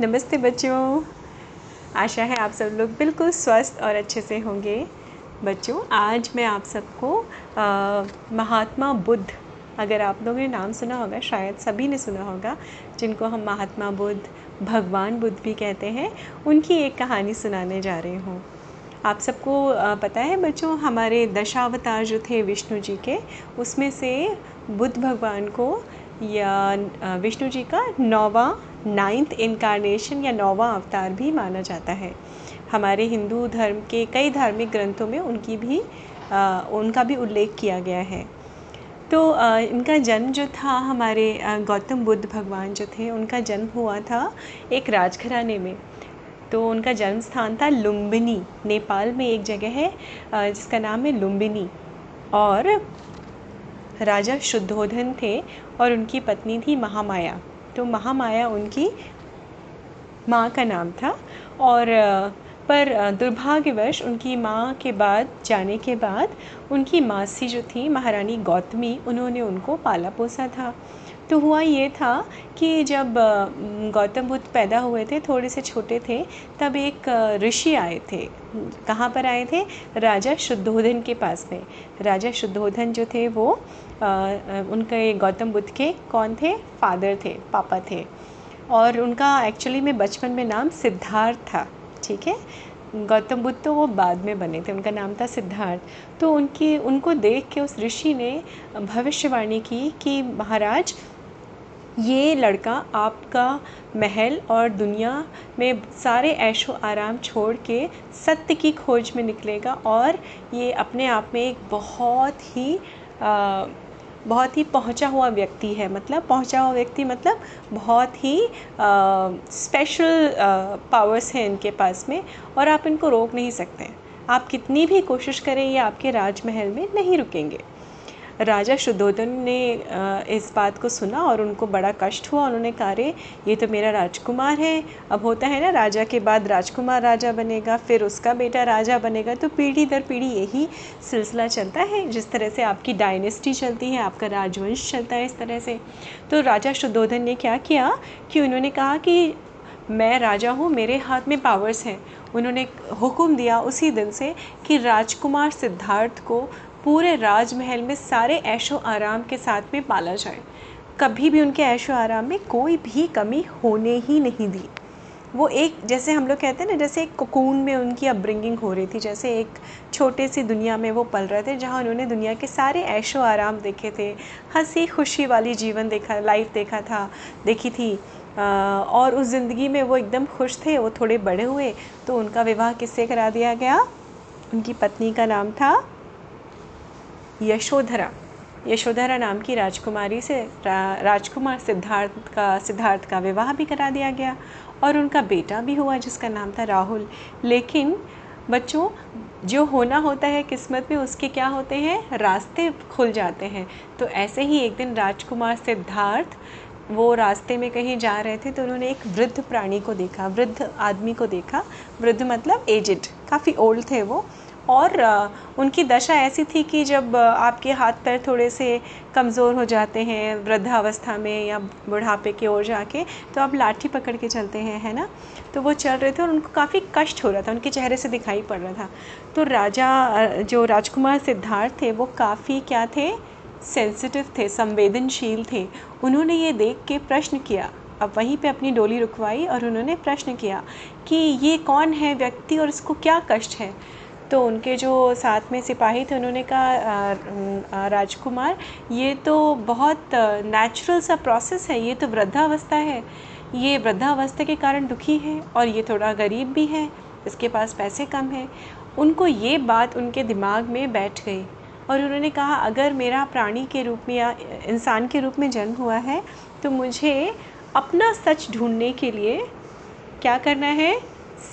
नमस्ते बच्चों। आशा है आप सब लोग बिल्कुल स्वस्थ और अच्छे से होंगे। बच्चों, आज मैं आप सबको महात्मा बुद्ध, अगर आप लोगों ने नाम सुना होगा, शायद सभी ने सुना होगा, जिनको हम महात्मा बुद्ध, भगवान बुद्ध भी कहते हैं, उनकी एक कहानी सुनाने जा रही हूँ। आप सबको पता है बच्चों, हमारे दशावतार जो थे विष्णु जी के, उसमें से बुद्ध भगवान को या विष्णु जी का नौवा नाइन्थ इनकारनेशन या नौवा अवतार भी माना जाता है। हमारे हिंदू धर्म के कई धार्मिक ग्रंथों में उनकी भी आ, उनका भी उल्लेख किया गया है। तो आ, इनका जन्म जो था हमारे गौतम बुद्ध भगवान जो थे उनका जन्म हुआ था एक राजघराने में। तो उनका जन्म स्थान था लुम्बिनी नेपाल में एक जगह है जिसका नाम है लुम्बिनी। और राजा शुद्धोधन थे और उनकी पत्नी थी महामाया। तो महामाया उनकी माँ का नाम था और पर दुर्भाग्यवश उनकी माँ के बाद, जाने के बाद उनकी मासी जो थी, महारानी गौतमी, उन्होंने उनको पाला पोसा था। तो हुआ ये था कि जब गौतम बुद्ध पैदा हुए थे, थोड़े से छोटे थे, तब एक ऋषि आए थे। कहाँ पर आए थे? राजा शुद्धोधन के पास में। राजा शुद्धोधन जो थे वो उनके गौतम बुद्ध के कौन थे? फादर थे पापा थे। और उनका एक्चुअली में बचपन में नाम सिद्धार्थ था ठीक है? गौतम बुद्ध तो वो बाद में बने थे उनका नाम था सिद्धार्थ। तो उनकी उनको देख के उस ऋषि ने भविष्यवाणी की कि महाराज ये लड़का आपका महल और दुनिया में सारे ऐशो आराम छोड़ के सत्य की खोज में निकलेगा और ये अपने आप में एक बहुत ही आ, बहुत ही पहुँचा हुआ व्यक्ति है। मतलब पहुँचा हुआ व्यक्ति मतलब बहुत ही स्पेशल पावर्स हैं इनके पास में और आप इनको रोक नहीं सकते। आप कितनी भी कोशिश करें ये आपके राजमहल में नहीं रुकेंगे। राजा शुद्धोधन ने इस बात को सुना और उनको बड़ा कष्ट हुआ। उन्होंने कहा रे ये तो मेरा राजकुमार है। अब होता है ना, राजा के बाद राजकुमार राजा बनेगा, फिर उसका बेटा राजा बनेगा तो पीढ़ी दर पीढ़ी यही सिलसिला चलता है। जिस तरह से आपकी डायनेस्टी चलती है, आपका राजवंश चलता है इस तरह से। तो राजा शुद्धोधन ने क्या किया कि उन्होंने कहा कि, मैं राजा हूँ, मेरे हाथ में पावर्स हैं। उन्होंने हुक्म दिया उसी दिन से कि राजकुमार सिद्धार्थ को पूरे राजमहल में सारे ऐशो आराम के साथ में पाला जाए। कभी भी उनके ऐशो आराम में कोई भी कमी होने ही नहीं दी। वो एक जैसे हम लोग कहते हैं ना जैसे एक कोकून में उनकी अपब्रिंगिंग हो रही थी जैसे एक छोटे सी दुनिया में वो पल रहे थे जहाँ उन्होंने दुनिया के सारे ऐशो आराम देखे थे हँसी खुशी वाली जीवन देखा लाइफ देखा था देखी थी। आ, और उस ज़िंदगी में वो एकदम खुश थे वो थोड़े बड़े हुए तो उनका विवाह किससे करा दिया गया? उनकी पत्नी का नाम था यशोधरा। यशोधरा नाम की राजकुमारी से रा, राजकुमार सिद्धार्थ का सिद्धार्थ का विवाह भी करा दिया गया और उनका बेटा भी हुआ जिसका नाम था राहुल। लेकिन बच्चों जो होना होता है किस्मत में उसके क्या होते हैं? रास्ते खुल जाते हैं। तो ऐसे ही एक दिन राजकुमार सिद्धार्थ वो रास्ते में कहीं जा रहे थे तो उन्होंने एक वृद्ध प्राणी को देखा वृद्ध आदमी को देखा। वृद्ध मतलब एजिड काफ़ी ओल्ड थे वो। और उनकी दशा ऐसी थी कि जब आपके हाथ पैर थोड़े से कमज़ोर हो जाते हैं वृद्धावस्था में या बुढ़ापे की ओर जाके तो आप लाठी पकड़ के चलते हैं, है ना? तो वो चल रहे थे और उनको काफ़ी कष्ट हो रहा था, उनके चेहरे से दिखाई पड़ रहा था। तो राजा जो राजकुमार सिद्धार्थ थे, वो काफ़ी क्या थे? सेंसिटिव थे, संवेदनशील थे। उन्होंने ये देख के प्रश्न किया। अब वहीं पे अपनी डोली रुकवाई और उन्होंने प्रश्न किया कि ये कौन है व्यक्ति और इसको क्या कष्ट है? तो उनके जो साथ में सिपाही थे, उन्होंने कहा राजकुमार, ये तो बहुत नेचुरल सा प्रोसेस है, ये तो वृद्धावस्था है। ये वृद्धावस्था के कारण दुखी है और ये थोड़ा गरीब भी है, इसके पास पैसे कम हैं। उनको ये बात उनके दिमाग में बैठ गई और उन्होंने कहा, अगर मेरा प्राणी के रूप में या इंसान के रूप में जन्म हुआ है तो मुझे अपना सच ढूँढने के लिए क्या करना है?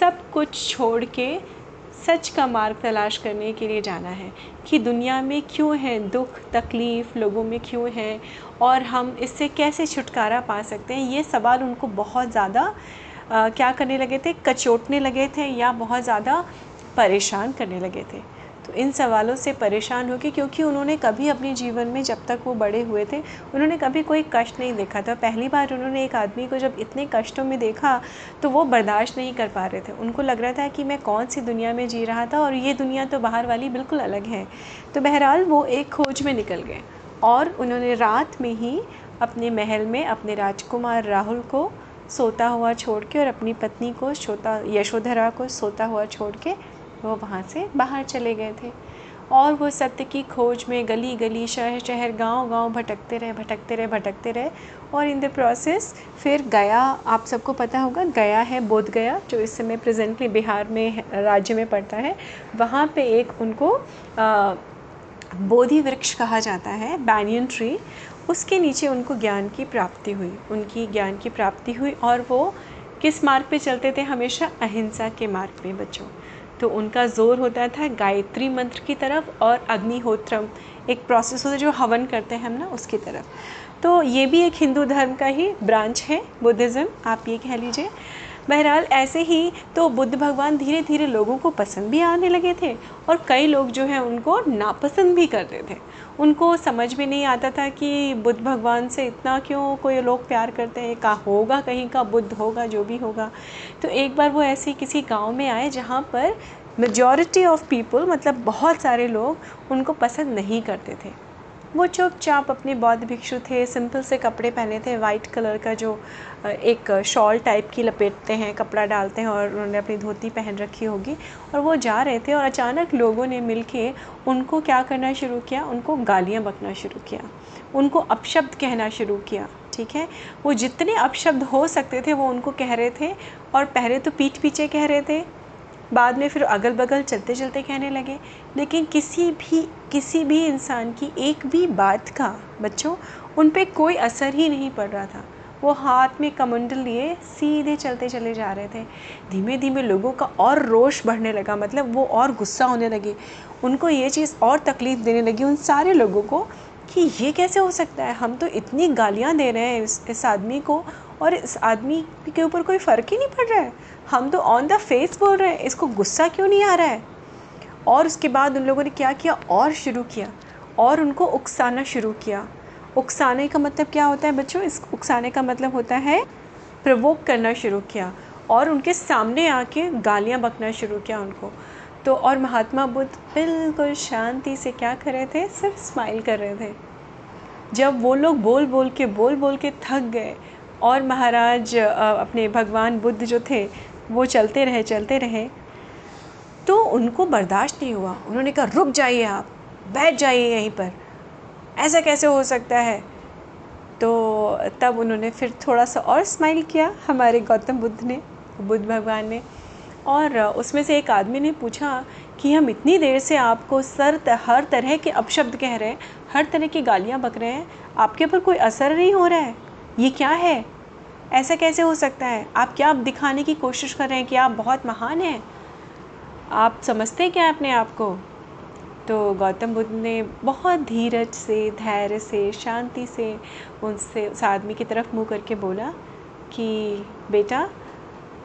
सब कुछ छोड़ के सच का मार्ग तलाश करने के लिए जाना है कि दुनिया में क्यों है, दुख, तकलीफ़ लोगों में क्यों है और हम इससे कैसे छुटकारा पा सकते हैं? ये सवाल उनको बहुत ज़्यादा क्या करने लगे थे? कचोटने लगे थे या बहुत ज़्यादा परेशान करने लगे थे। इन सवालों से परेशान होकर क्योंकि उन्होंने कभी अपने जीवन में जब तक वो बड़े हुए थे, उन्होंने कभी कोई कष्ट नहीं देखा था। पहली बार उन्होंने एक आदमी को जब इतने कष्टों में देखा तो वो बर्दाश्त नहीं कर पा रहे थे। उनको लग रहा था कि मैं कौन सी दुनिया में जी रहा था, और ये दुनिया तो बाहर वाली बिल्कुल अलग है। तो बहरहाल वो एक खोज में निकल गए, और उन्होंने रात में ही अपने महल में अपने राजकुमार राहुल को सोता हुआ छोड़ के और अपनी पत्नी को सोता यशोधरा को सोता हुआ छोड़ के वो वहाँ से बाहर चले गए थे। और वो सत्य की खोज में गली गली शहर शहर गाँव गाँव भटकते रहे भटकते रहे भटकते रहे और इन द प्रोसेस फिर गया। आप सबको पता होगा, गया है बोध गया, जो इस समय प्रेजेंटली बिहार में, राज्य में पड़ता है। वहाँ पे एक उनको बोधि वृक्ष कहा जाता है बैनियन ट्री उसके नीचे उनको ज्ञान की प्राप्ति हुई। उनकी ज्ञान की प्राप्ति हुई और वो किस मार्ग पे चलते थे? हमेशा अहिंसा के मार्ग पे, बच्चों। तो उनका ज़ोर होता था गायत्री मंत्र की तरफ़ और अग्निहोत्रम, एक प्रोसेस होता है जो हवन करते हैं हम ना उसकी तरफ़। तो ये भी एक हिंदू धर्म का ही ब्रांच है बुद्धिज़्म आप ये कह लीजिए। बहरहाल, ऐसे ही तो बुद्ध भगवान धीरे धीरे लोगों को पसंद भी आने लगे थे और कई लोग जो हैं उनको नापसंद भी करते थे। उनको समझ में नहीं आता था कि बुद्ध भगवान से इतना क्यों कोई लोग प्यार करते हैं, का होगा कहीं का, बुद्ध होगा, जो भी होगा। तो एक बार वो ऐसे किसी गाँव में आए जहाँ पर मेजॉरिटी ऑफ़ पीपल मतलब बहुत सारे लोग उनको पसंद नहीं करते थे। वो चुपचाप अपने बौद्ध भिक्षु थे, सिंपल से कपड़े पहने थे वाइट कलर का जो एक शॉल टाइप की लपेटते हैं, कपड़ा डालते हैं और उन्होंने अपनी धोती पहन रखी होगी और वो जा रहे थे और अचानक लोगों ने मिल के उनको क्या करना शुरू किया? उनको गालियाँ बकना शुरू किया। उनको अपशब्द कहना शुरू किया, ठीक है? वो जितने अपशब्द हो सकते थे, वो उनको कह रहे थे और पहले तो पीठ पीछे कह रहे थे। बाद में फिर अगल बगल चलते चलते कहने लगे लेकिन किसी भी किसी भी इंसान की एक भी बात का बच्चों उन पर कोई असर ही नहीं पड़ रहा था। वो हाथ में कमंडल लिए सीधे चलते चले जा रहे थे। धीमे धीमे लोगों का और रोष बढ़ने लगा मतलब वो और गुस्सा होने लगे। उनको ये चीज़ और तकलीफ़ देने लगी उन सारे लोगों को कि ये कैसे हो सकता है? हम तो इतनी गालियाँ दे रहे हैं इस, इस आदमी को और इस आदमी के ऊपर कोई फ़र्क ही नहीं पड़ रहा है। हम तो ऑन द फेस बोल रहे हैं। इसको गुस्सा क्यों नहीं आ रहा है? और उसके बाद उन लोगों ने क्या किया? और शुरू किया। और उनको उकसाना शुरू किया। उकसाने का मतलब क्या होता है बच्चों? इस उकसाने का मतलब होता है प्रवोक करना शुरू किया। और उनके सामने आके गालियाँ बकना शुरू किया उनको। तो और महात्मा बुद्ध बिल्कुल शांति से क्या कर रहे थे? सिर्फ़ स्माइल कर रहे थे। जब वो लोग बोल बोल के बोल बोल के थक गए, और महाराज अपने भगवान बुद्ध जो थे वो चलते रहे चलते रहे तो उनको बर्दाश्त नहीं हुआ। उन्होंने कहा, रुक जाइए आप, बैठ जाइए यहीं पर। ऐसा कैसे हो सकता है? तो तब उन्होंने फिर थोड़ा सा और स्माइल किया हमारे गौतम बुद्ध ने, बुद्ध भगवान ने। और उसमें से एक आदमी ने पूछा कि, हम इतनी देर से आपको सर हर तरह के अपशब्द कह रहे हैं, हर तरह की गालियाँ बक रहे हैं, आपके ऊपर कोई असर नहीं हो रहा है? ये क्या है? ऐसा कैसे हो सकता है? आप क्या आप दिखाने की कोशिश कर रहे हैं कि आप बहुत महान हैं? आप समझते हैं क्या अपने आप को? तो गौतम बुद्ध ने बहुत धीरज से, धैर्य से, शांति से उनसे, उस आदमी की तरफ़ मुँह करके बोला कि, बेटा,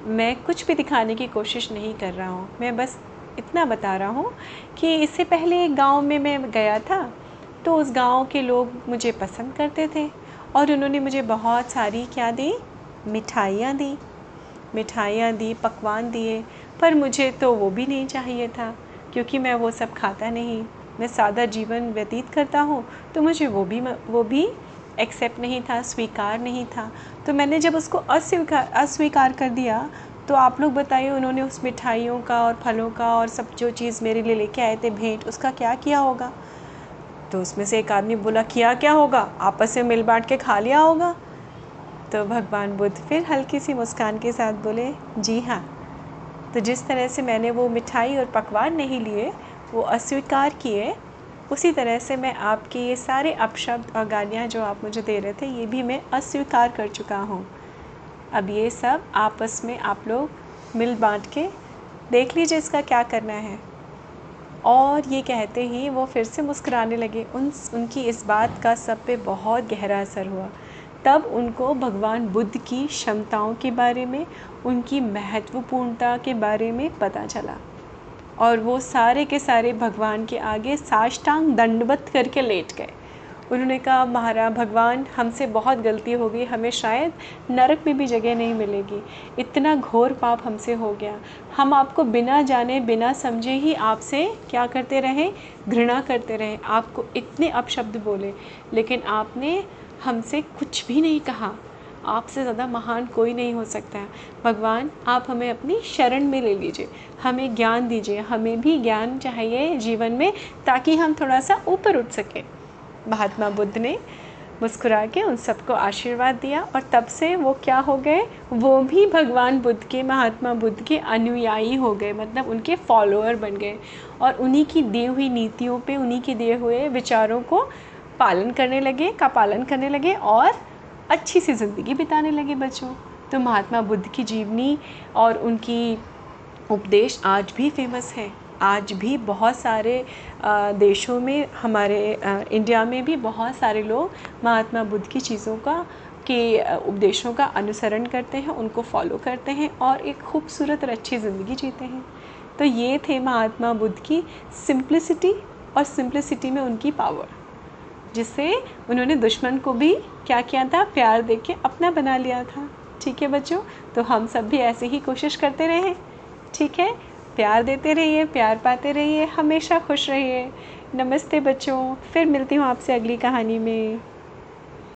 मैं कुछ भी दिखाने की कोशिश नहीं कर रहा हूँ। मैं बस इतना बता रहा हूँ कि इससे पहले एक गाँव में मैं गया था तो उस गाँव के लोग मुझे पसंद करते थे और उन्होंने मुझे बहुत सारी क्या दी मिठाइयाँ दी मिठाइयाँ दी, पकवान दिए, पर मुझे तो वो भी नहीं चाहिए था, क्योंकि मैं वो सब खाता नहीं। मैं सादा जीवन व्यतीत करता हूँ तो मुझे वो भी वो भी एक्सेप्ट नहीं था, स्वीकार नहीं था। तो मैंने जब उसको अस्वीकार अस्वीकार कर दिया तो आप लोग बताइए उन्होंने उस मिठाइयों का और फलों का और सब जो चीज़ मेरे लिए लेके आए थे, भेंट, उसका क्या किया होगा? तो उसमें से एक आदमी बोला, किया क्या होगा? आपस में मिल बांट के खा लिया होगा? तो भगवान बुद्ध फिर हल्की सी मुस्कान के साथ बोले, जी हाँ। तो जिस तरह से मैंने वो मिठाई और पकवान नहीं लिए, वो अस्वीकार किए, उसी तरह से मैं आपके ये सारे अपशब्द और गालियाँ जो आप मुझे दे रहे थे, ये भी मैं अस्वीकार कर चुका हूँ। अब ये सब आपस में आप लोग मिल बांट के देख लीजिए इसका क्या करना है। और ये कहते ही वो फिर से मुस्कुराने लगे। उन, उनकी इस बात का सब पे बहुत गहरा असर हुआ। तब उनको भगवान बुद्ध की क्षमताओं के बारे में, उनकी महत्वपूर्णता के बारे में पता चला। और वो सारे के सारे भगवान के आगे साष्टांग दंडवत करके लेट गए। उन्होंने कहा, महाराज, भगवान, हमसे बहुत गलती हो गई। हमें शायद नरक में भी जगह नहीं मिलेगी। इतना घोर पाप हमसे हो गया। हम आपको बिना जाने, बिना समझे ही आपसे क्या करते रहे? घृणा करते रहे। आपको इतने अपशब्द बोले। लेकिन आपने हमसे कुछ भी नहीं कहा। आपसे ज़्यादा महान कोई नहीं हो सकता है। भगवान, आप हमें अपनी शरण में ले लीजिए। हमें ज्ञान दीजिए। हमें भी ज्ञान चाहिए जीवन में, ताकि हम थोड़ा सा ऊपर उठ सकें। महात्मा बुद्ध ने मुस्कुरा के उन सबको आशीर्वाद दिया, और तब से वो क्या हो गए? वो भी भगवान बुद्ध के, महात्मा बुद्ध के अनुयायी हो गए। मतलब उनके फॉलोअर बन गए। और उन्हीं की दी हुई नीतियों पे, उन्हीं के दिए हुए विचारों को पालन करने लगे, का पालन करने लगे और अच्छी सी ज़िंदगी बिताने लगे बच्चों। तो महात्मा बुद्ध की जीवनी और उनकी उपदेश आज भी फ़ेमस है। आज भी बहुत सारे देशों में, हमारे इंडिया में भी बहुत सारे लोग महात्मा बुद्ध की चीज़ों का, के उपदेशों का अनुसरण करते हैं, उनको फॉलो करते हैं और एक खूबसूरत और अच्छी ज़िंदगी जीते हैं। तो ये थे महात्मा बुद्ध की सिंप्लिसिटी और सिंप्लिसिटी में उनकी पावर जिससे उन्होंने दुश्मन को भी क्या किया था? प्यार दे के अपना बना लिया था। ठीक है बच्चों? तो हम सब भी ऐसे ही कोशिश करते रहें। ठीक है? प्यार देते रहिए, प्यार पाते रहिए, हमेशा खुश रहिए। नमस्ते बच्चों। फिर मिलती हूँ आपसे अगली कहानी में।